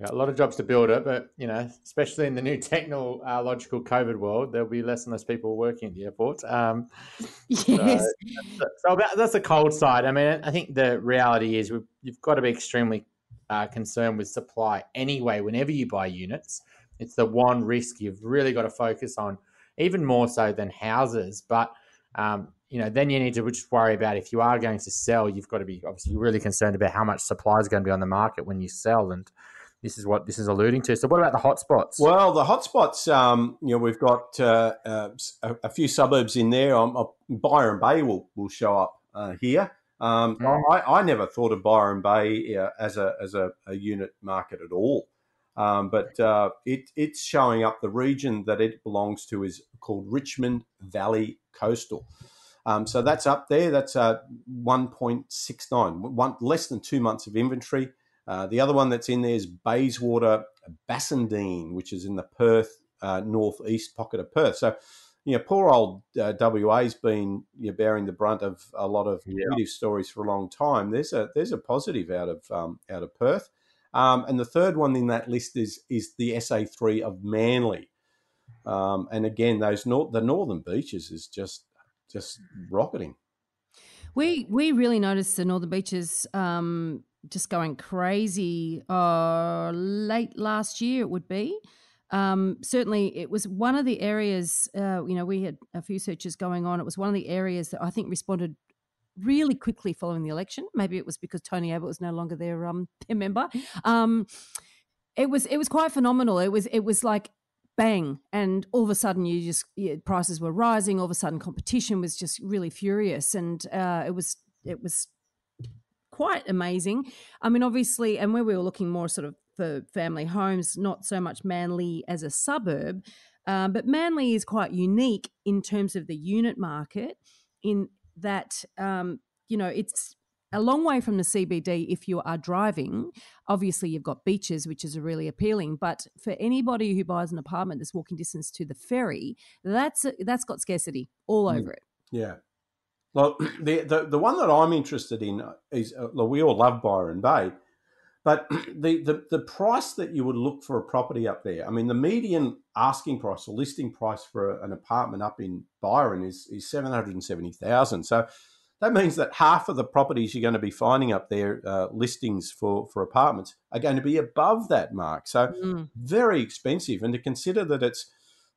Yeah, a lot of jobs to build it, but you know, especially in the new technological COVID world, there'll be less and less people working at the airports. Um, Yes. so that, that's the cold side. I mean, I think the reality is we've, you've got to be extremely uh, concerned with supply anyway. Whenever you buy units, it's the one risk you've really got to focus on, even more so than houses. But um, you know, then you need to just worry about if you are going to sell, you've got to be obviously really concerned about how much supply is going to be on the market when you sell, and this is what this is alluding to. So, what about the hotspots? Well, the hotspots, um, you know, we've got uh, uh, a, a few suburbs in there. Um, uh, Byron Bay will, will show up uh, here. Um, Mm. I, I never thought of Byron Bay uh, as a as a, a unit market at all, um, but uh, it, it's showing up. The region that it belongs to is called Richmond Valley Coastal. Um, so that's up there. That's uh, 1.69, one, less than two months of inventory. Uh, the other one that's in there is Bayswater Bassendean, which is in the Perth uh, northeast pocket of Perth. So, you know, poor old uh, WA's been you know, bearing the brunt of a lot of Yeah. negative stories for a long time. There's a there's a positive out of um, out of Perth, um, and the third one in that list is is the SA3 of Manly. Um, and again, those nor- the northern beaches is just just rocketing. We we really noticed the northern beaches um, just going crazy. Uh, late last year, it would be. Um, certainly, it was one of the areas. Uh, you know, we had a few searches going on. It was one of the areas that I think responded really quickly following the election. Maybe it was because Tony Abbott was no longer their um their member. Um, it was it was quite phenomenal. It was it was like bang, and all of a sudden you just yeah, prices were rising. All of a sudden, competition was just really furious, and uh, it was it was quite amazing. I mean, obviously, and where we were looking more sort of for family homes, not so much Manly as a suburb, um, but Manly is quite unique in terms of the unit market, in that um, you know it's a long way from the CBD if you are driving. Obviously, you've got beaches, which is really appealing. But for anybody who buys an apartment that's walking distance to the ferry, that's that's got scarcity all Mm. over it. Yeah. Well, the, the the one that I'm interested in is uh, we all love Byron Bay, but the, the the price that you would look for a property up there. I mean, the median asking price or listing price for an apartment up in Byron is is seven hundred and seventy thousand. So that means that half of the properties you're going to be finding up there, uh, listings for for apartments, are going to be above that mark. So Mm. very expensive, and to consider that it's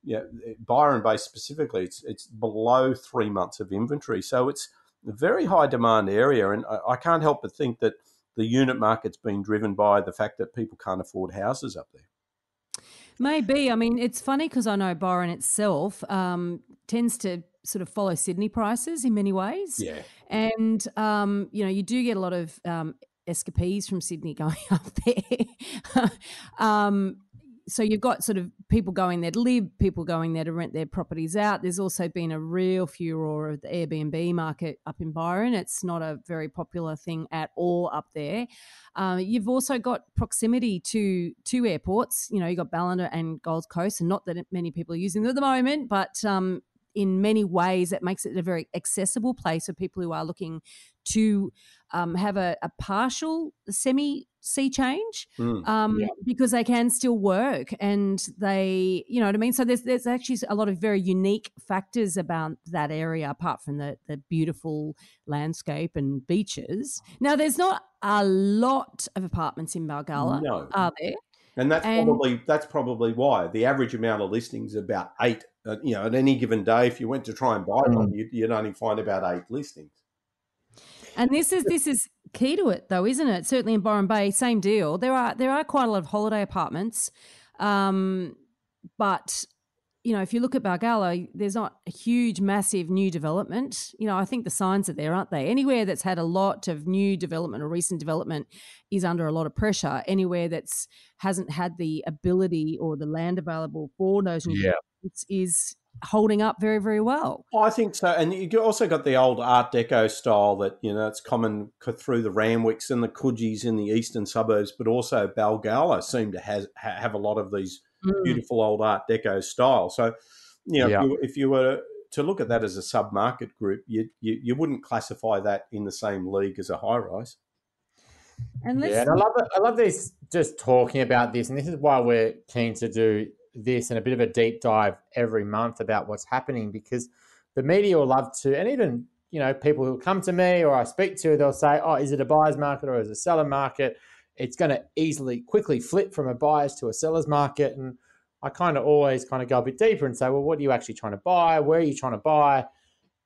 yeah, Byron Bay specifically, it's it's below three months of inventory, so it's a very high demand area, and I, I can't help but think that the unit market's been driven by the fact that people can't afford houses up there. Maybe. I mean, it's funny because I know Byron itself um, tends to sort of follow Sydney prices in many ways. Yeah, And, um, you know, you do get a lot of um, escapees from Sydney going up there. um, so you've got sort of people going there to live, people going there to rent their properties out. There's also been a real furor of the Airbnb market up in Byron. It's not a very popular thing at all up there. Um, you've also got proximity to two airports. You know, you've got Ballina and Gold Coast, and not that many people are using them at the moment, but um, in many ways it makes it a very accessible place for people who are looking to um, have a, a, partial semi sea change mm, um, yeah. because they can still work and they you know what i mean so there's there's actually a lot of very unique factors about that area apart from the the beautiful landscape and beaches now there's not a lot of apartments in Balgowlah, no. are there and that's and, probably that's probably why the average amount of listings about eight uh, you know at any given day if you went to try and buy mm. one you'd, you'd only find about eight listings and this is this is key to it, though, isn't it? Certainly in Byron Bay, same deal. There are there are quite a lot of holiday apartments, um, but you know, if you look at Balgowlah, there's not a huge, massive new development. You know, I think the signs are there, aren't they? Anywhere that's had a lot of new development or recent development is under a lot of pressure. Anywhere that's hasn't had the ability or the land available for those new yeah. is holding up very, very well. I think so. And you've also got the old Art Deco style that, you know, it's common through the Randwicks and the Coogees in the eastern suburbs, but also Balgowlah seem to has, have a lot of these mm. beautiful old Art Deco style. So, you know, yeah. if, you, if, you, were to look at that as a sub-market group, you, you, you wouldn't classify that in the same league as a high-rise. And yeah, and I love it. I love this. Just talking about this, and this is why we're keen to do this and a bit of a deep dive every month about what's happening because the media will love to, and even you know people who come to me or I speak to, they'll say, "Oh, is it a buyer's market or is it a seller market?" It's going to easily, quickly flip from a buyer's to a seller's market, and I kind of always kind of go a bit deeper and say, "Well, what are you actually trying to buy? Where are you trying to buy?"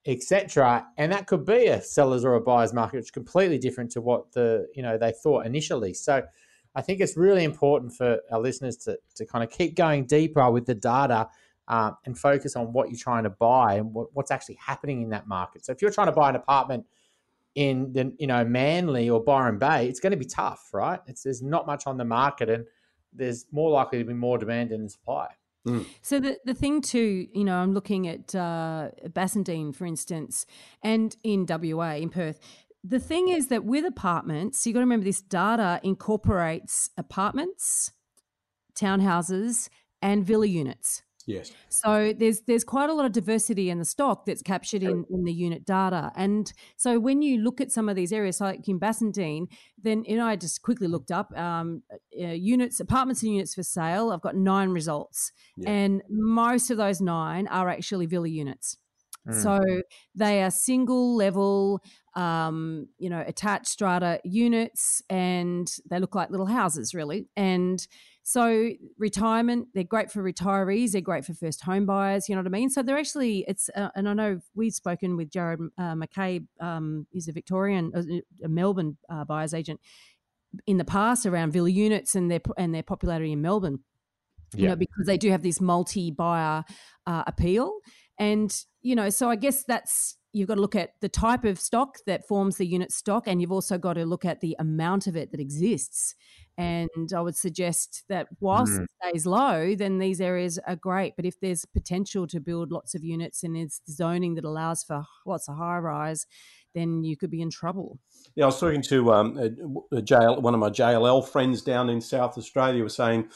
etc. And that could be a seller's or a buyer's market, which is completely different to what the you know they thought initially. So I think it's really important for our listeners to, to kind of keep going deeper with the data uh, and focus on what you're trying to buy and what, what's actually happening in that market. So if you're trying to buy an apartment in the you know Manly or Byron Bay, it's going to be tough, right? It's there's not much on the market, and there's more likely to be more demand than supply. Mm. So the the thing too, you know, I'm looking at uh, Bassendean, for instance, and in WA in Perth, the thing is that with apartments, you've got to remember this data incorporates apartments, townhouses, and villa units. Yes. So there's there's quite a lot of diversity in the stock that's captured in, in the unit data. And so when you look at some of these areas, like in Bassendean, then you know I just quickly looked up um, uh, units, apartments and units for sale. I've got nine results, yeah. and most of those nine are actually villa units. Mm. So they are single level, um, you know, attached strata units, and they look like little houses, really. And so retirement, they're great for retirees. They're great for first home buyers. You know what I mean? So they're actually it's, uh, and I know we've spoken with Jarrod uh, McCabe. Um, he's a Victorian, uh, a Melbourne uh, buyers agent in the past around villa units and their and their popularity in Melbourne. Yeah. You know, because they do have this multi-buyer uh, appeal, and you know, so I guess that's you've got to look at the type of stock that forms the unit stock, and you've also got to look at the amount of it that exists. And I would suggest that whilst mm. it stays low, then these areas are great. But if there's potential to build lots of units and it's zoning that allows for lots of high rise, then you could be in trouble. Yeah, I was talking to um, a, a JL, one of my JLL friends down in South Australia was saying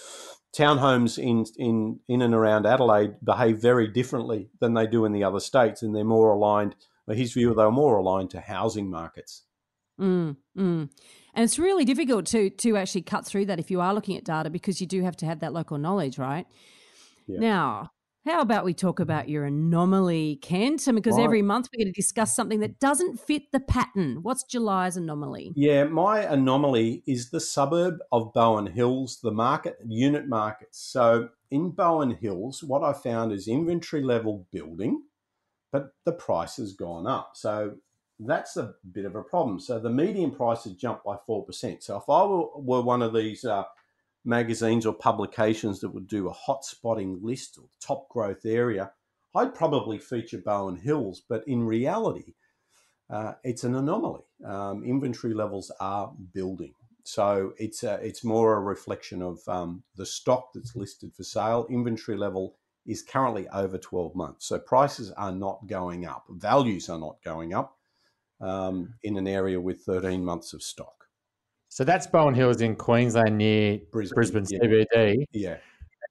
townhomes in, in, in and around Adelaide behave very differently than they do in the other states, and they're more aligned – his view, they're more aligned to housing markets. Mm, mm. And it's really difficult to to actually cut through that if you are looking at data because you do have to have that local knowledge, right? Yeah. Now, how about we talk about your anomaly, Kent? Mean, because right. every month we're going to discuss something that doesn't fit the pattern. What's July's anomaly? Yeah, my anomaly is the suburb of Bowen Hills, the market unit markets. So in Bowen Hills, what I found is inventory level building but the price has gone up. So that's a bit of a problem. So the median price has jumped by 4%. So if I were, were one of these uh, magazines or publications that would do a hot spotting list or top growth area, I'd probably feature Bowen Hills. But in reality, uh, it's an anomaly. Um, inventory levels are building. So it's a, it's more a reflection of um, the stock that's listed for sale. Inventory level is currently over 12 months. So prices are not going up, values are not going up um, in an area with 13 months of stock. So that's Bowen Hills in Queensland near Brisbane, Brisbane yeah. CBD. Yeah.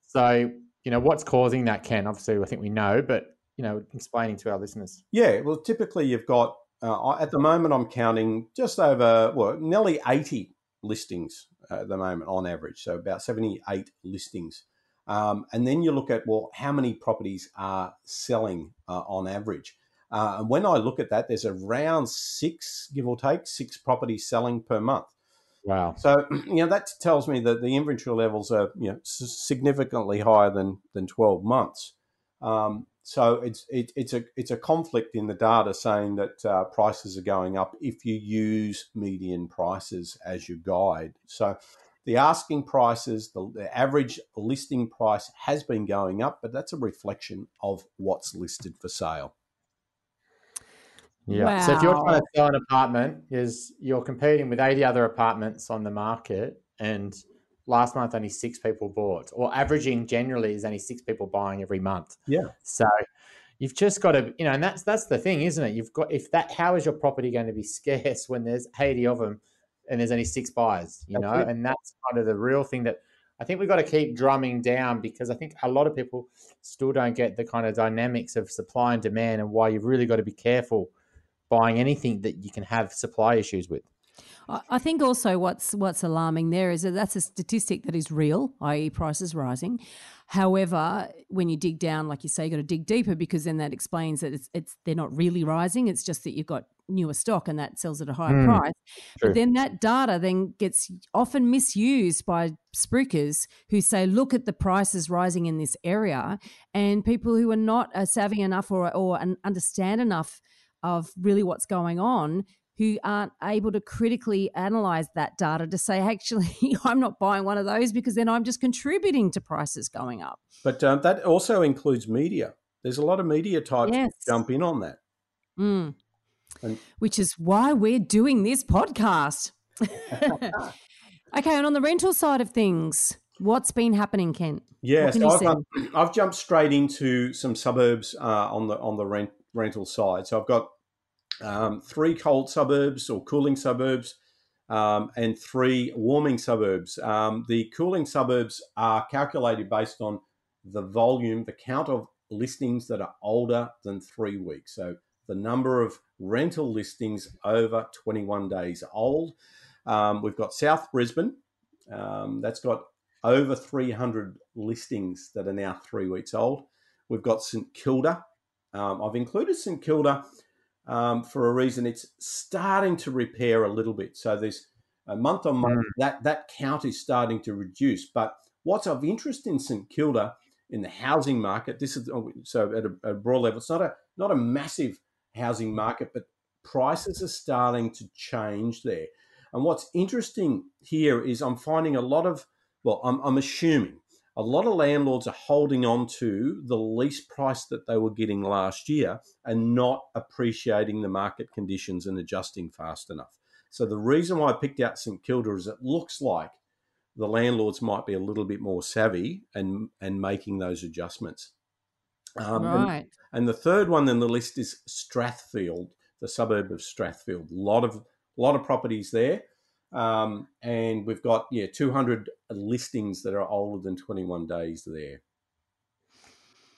So, you know, what's causing that, Ken? Obviously, I think we know, but, you know, explaining to our listeners. Yeah. Well, typically you've got, uh, at the moment, I'm counting just over, well, nearly 80 listings at the moment on average. So about 78 listings. Um, and then you look at, well, how many properties are selling uh, on average? Uh, and when I look at that, there's around six, give or take, six properties selling per month. Wow. So, you know, that tells me that the inventory levels are, you know, significantly higher than, than 12 months. Um, so it's it, it's a it's a conflict in the data saying that uh, prices are going up if you use median prices as your guide. So the asking prices, the, the average listing price has been going up, but that's a reflection of what's listed for sale. Yeah. Wow. So if you're trying to sell an apartment, is you're competing with 80 other apartments on the market, and last month only six people bought, or averaging generally is only six people buying every month. Yeah. So you've just got to, you know, and that's that's the thing, isn't it? You've got if that, how is your property going to be scarce when there's 80 of them and there's only six buyers? You know, and that's kind of the real thing that I think we've got to keep drumming down because I think a lot of people still don't get the kind of dynamics of supply and demand and why you've really got to be careful buying anything that you can have supply issues with. I think also what's what's alarming there is that that's a statistic that is real, i.e., prices rising. However, when you dig down, like you say, you got to dig deeper because then that explains that it's, it's they're not really rising. It's just that you've got newer stock and that sells at a higher mm, price. True. But then that data then gets often misused by spruikers who say, look at the prices rising in this area, and people who are not uh, savvy enough or or understand enough of really what's going on who aren't able to critically analyze that data to say, actually, I'm not buying one of those because then I'm just contributing to prices going up. But um, that also includes media. There's a lot of media types yes. jump in on that. Mm. And- Which is why we're doing this podcast. okay, and on the rental side of things, what's been happening, Kent? Yeah, so I've, um, I've, jumped straight into some suburbs uh, on the on the rent rental side. So I've got um, three cold suburbs or cooling suburbs um, and three warming suburbs. Um, the cooling suburbs are calculated based on the volume, the count of listings that are older than three weeks. So the number of rental listings over 21 days old. Um, we've got South Brisbane. Um, that's got over 300 listings that are now three weeks old. We've got St Kilda. Um, I've included St Kilda um, for a reason. It's starting to repair a little bit. So there's a month on month mm. that that count is starting to reduce. But what's of interest in St Kilda in the housing market? This is oh, so at a, a broad level. It's not a not a massive housing market, but prices are starting to change there. And what's interesting here is I'm finding a lot of well, I'm, I'm assuming a lot of landlords are holding on to the lease price that they were getting last year and not appreciating the market conditions and adjusting fast enough. So the reason why I picked out St Kilda is it looks like the landlords might be a little bit more savvy and and making those adjustments. Um, right. And, and, the third one in the list is Strathfield, the suburb of Strathfield. A lot of lot of properties there. Um, and we've got yeah 200 listings that are older than 21 days there.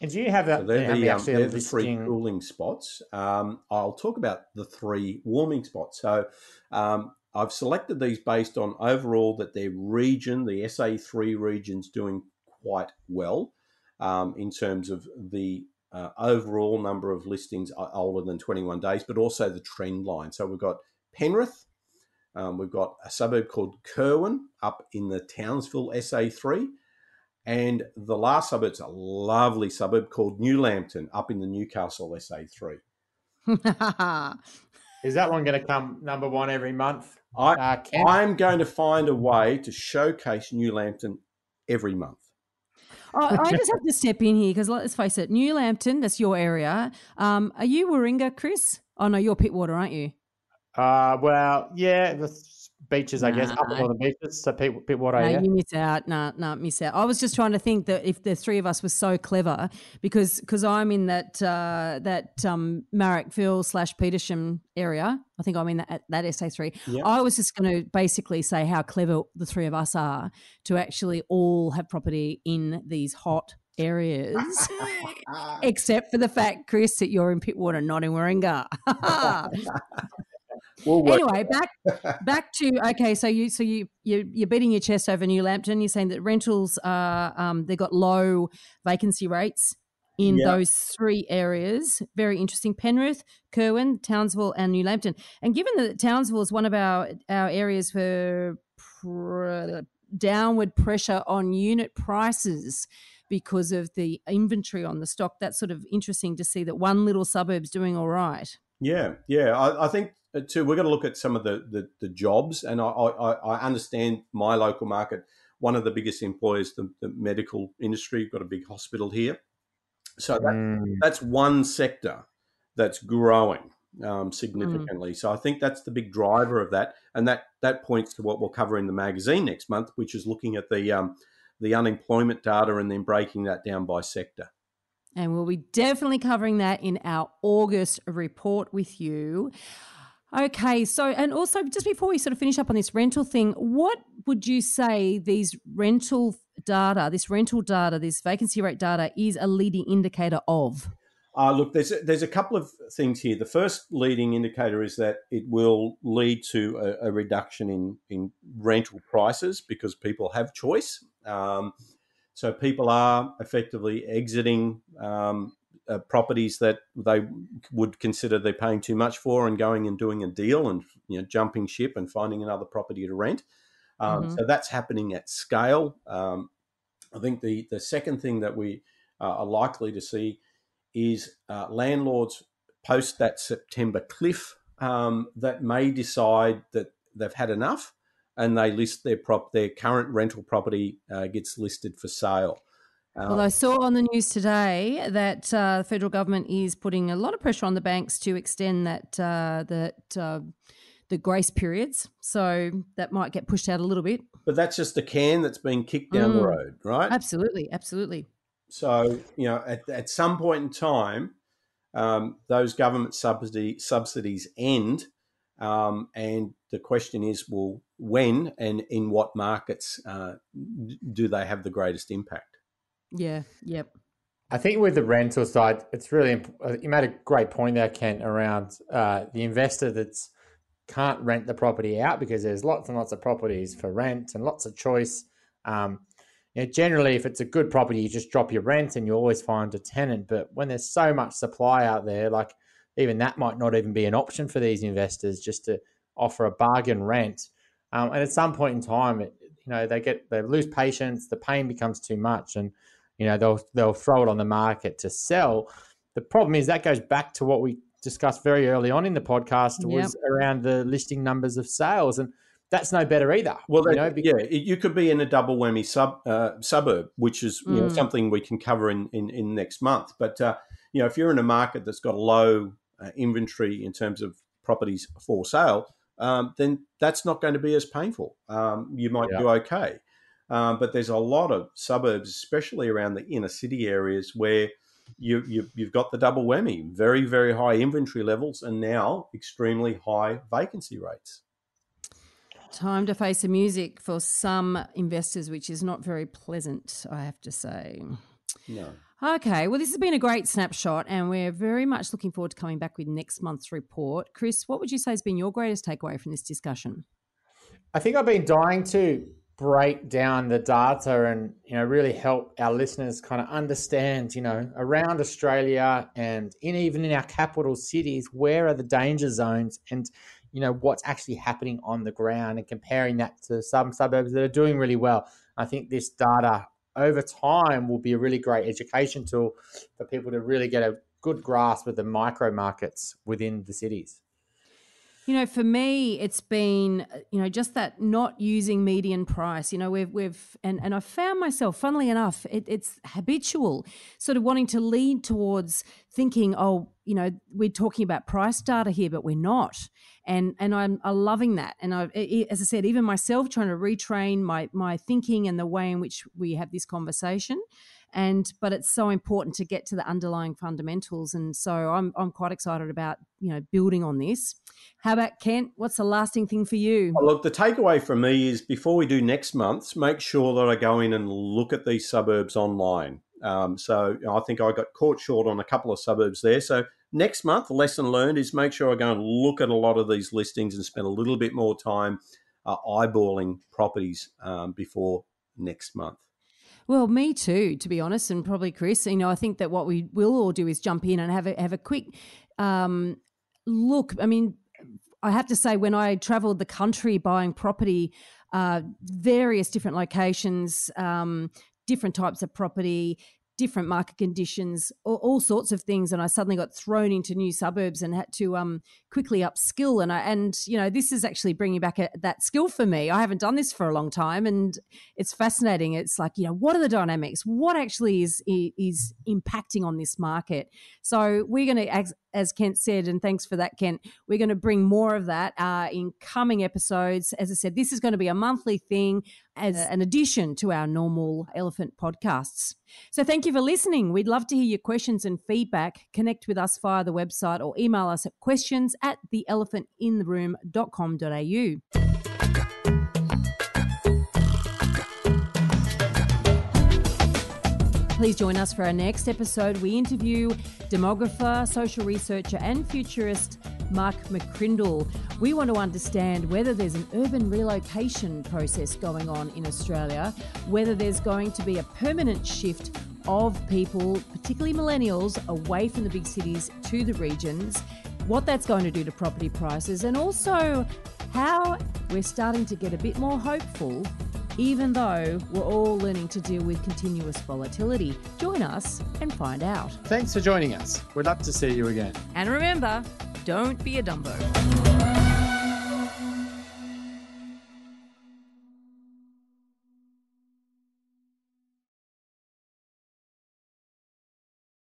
And do you have that? So they're, the, um, they're the three cooling spots. Um, I'll talk about the three warming spots. So um, I've selected these based on overall that their region, the SA3 region's doing quite well um, in terms of the uh, overall number of listings older than 21 days, but also the trend line. So we've got Penrith, um, we've got a suburb called Kirwan up in the Townsville SA3. And the last suburb's a lovely suburb called New Lambton up in the Newcastle SA3. is that one going to come number one every month? I, uh, I'm going to find a way to showcase New Lambton every month. oh, I just have to step in here because let's face it, New Lambton, that's your area. Um, are you Warringah, Chris? Oh no, you're Pittwater, aren't you? Uh, well, yeah, the beaches, I guess, up on the beaches. So people, people what No, I you miss out. No, no, miss out. I was just trying to think that if the three of us were so clever, because because I'm in that uh, that um, Marrickville slash Petersham area. I think I'm in that that SA3. Yeah. I was just going to basically say how clever the three of us are to actually all have property in these hot areas, except for the fact, Chris, that you're in Pittwater, not in Warringah. We'll anyway, back back to okay. So you so you you you're beating your chest over New Lambton. You're saying that rentals are um, they got low vacancy rates in Yeah. those three areas. Very interesting. Penrith, Kirwan, Townsville, and New Lambton. And given that Townsville is one of our our areas for pr- downward pressure on unit prices because of the inventory on the stock, that's sort of interesting to see that one little suburb's doing all right. Yeah, yeah. I, I think too. we're going to look at some of the the, the jobs, and I, I, I understand my local market. One of the biggest employers, the, the medical industry, got a big hospital here, so that, Mm. that's one sector that's growing um, significantly. So I think that's the big driver of that, and that that points to what we'll cover in the magazine next month, which is looking at the um, the unemployment data and then breaking that down by sector. And we'll be definitely covering that in our August report with you. Okay, so and also just before we sort of finish up on this rental thing, what would you say these rental data, this rental data, this vacancy rate data is a leading indicator of? Uh, look, there's a, there's a couple of things here. The first leading indicator is that it will lead to a, a reduction in, in rental prices because people have choice. Um, so people are effectively exiting um, uh, properties that they would consider they're paying too much for and going and doing a deal and you know jumping ship and finding another property to rent. Um, Mhm. So that's happening at scale. Um, I think the the second thing that we uh, are likely to see is uh, landlords post that September cliff um, that may decide that they've had enough and they list their prop their current rental property uh, gets listed for sale. Uh, Well, I saw on the news today that uh, the federal government is putting a lot of pressure on the banks to extend that uh, that uh, the grace periods, so that might get pushed out a little bit. but that's just a can that's been kicked down the Mm. road, right? Absolutely, absolutely. So you know, at, at some point in time, um, those government subsidy subsidies end, um, and the question is, well, when and in what markets uh, do they have the greatest impact? Yeah, yep. I think with the rental side, it's really uh, you made a great point there, Kent, around uh, the investor that's can't rent the property out because there's lots and lots of properties for rent and lots of choice. Um, you know, generally, if it's a good property, you just drop your rent and you always find a tenant. But when there's so much supply out there, like even that might not even be an option for these investors just to offer a bargain rent. Um, and at some point in time, it, you know, they get they lose patience, the pain becomes too much, and you know they'll they'll throw it on the market to sell. The problem is that goes back to what we discussed very early on in the podcast was around the listing numbers of sales, and that's no better either. Well, you know, because- yeah, you could be in a double whammy sub uh, suburb, which is you know, Mm. something we can cover in, in, in next month. But uh, you know, if you're in a market that's got a low uh, inventory in terms of properties for sale, um, then that's not going to be as painful. Um, you might Yeah. do okay, um, but there's a lot of suburbs, especially around the inner city areas, where you, you you've got the double whammy: very very high inventory levels, and now extremely high vacancy rates. Time to face the music for some investors, which is not very pleasant, I have to say. No. Okay, well, this has been a great snapshot, and we're very much looking forward to coming back with next month's report. Chris, what would you say has been your greatest takeaway from this discussion? I think I've been dying to break down the data and you know really help our listeners kind of understand you know around Australia and in even in our capital cities where are the danger zones and you know what's actually happening on the ground and comparing that to some suburbs that are doing really well. I think this data over time will be a really great education tool for people to really get a good grasp of the micro markets within the cities. You know, for me, it's been uh, you know just that not using median price. You know, we've we've and and I found myself, funnily enough, it, it's habitual, sort of wanting to lean towards thinking, oh, you know, we're talking about price data here, but we're not. And and I'm, I'm loving that. And I, as I said, even myself trying to retrain my my thinking and the way in which we have this conversation and but it's so important to get to the underlying fundamentals and so I'm I'm quite excited about you know building on this. How about Kent? What's the lasting thing for you? Look, the takeaway from me is before we do next month, make sure that I go in and look at these suburbs online. Um, so I think I got caught short on a couple of suburbs there. So next month, lesson learned is make sure I go and look at a lot of these listings and spend a little bit more time uh, eyeballing properties um, before next month. Well, me too, to be honest, and probably Chris. You know, I think that what we will all do is jump in and have a have a quick um, look. I mean, I have to say, when I travelled the country buying property, uh, various different locations, um, different types of property, different market conditions, all, all, sorts of things, and I suddenly got thrown into new suburbs and had to um, quickly upskill. And I, and you know, this is actually bringing back a, that skill for me. I haven't done this for a long time, and it's fascinating. It's like you know, what are the dynamics? What actually is is impacting on this market? So we're going to as Kent said, and thanks for that, Kent. We're going to bring more of that uh, in coming episodes. As I said, this is going to be a monthly thing as an addition to our normal elephant podcasts. So thank you for listening. We'd love to hear your questions and feedback. Connect with us via the website or email us at questions at theelephantintheroom.com.au. Please join us for our next episode. We interview demographer, social researcher, and futurist Mark McCrindle. We want to understand whether there's an urban relocation process going on in Australia, whether there's going to be a permanent shift of people, particularly millennials, away from the big cities to the regions, what that's going to do to property prices, and also how we're starting to get a bit more hopeful even though we're all learning to deal with continuous volatility. Join us and find out. Thanks for joining us. We'd love to see you again. And remember, don't be a Dumbo.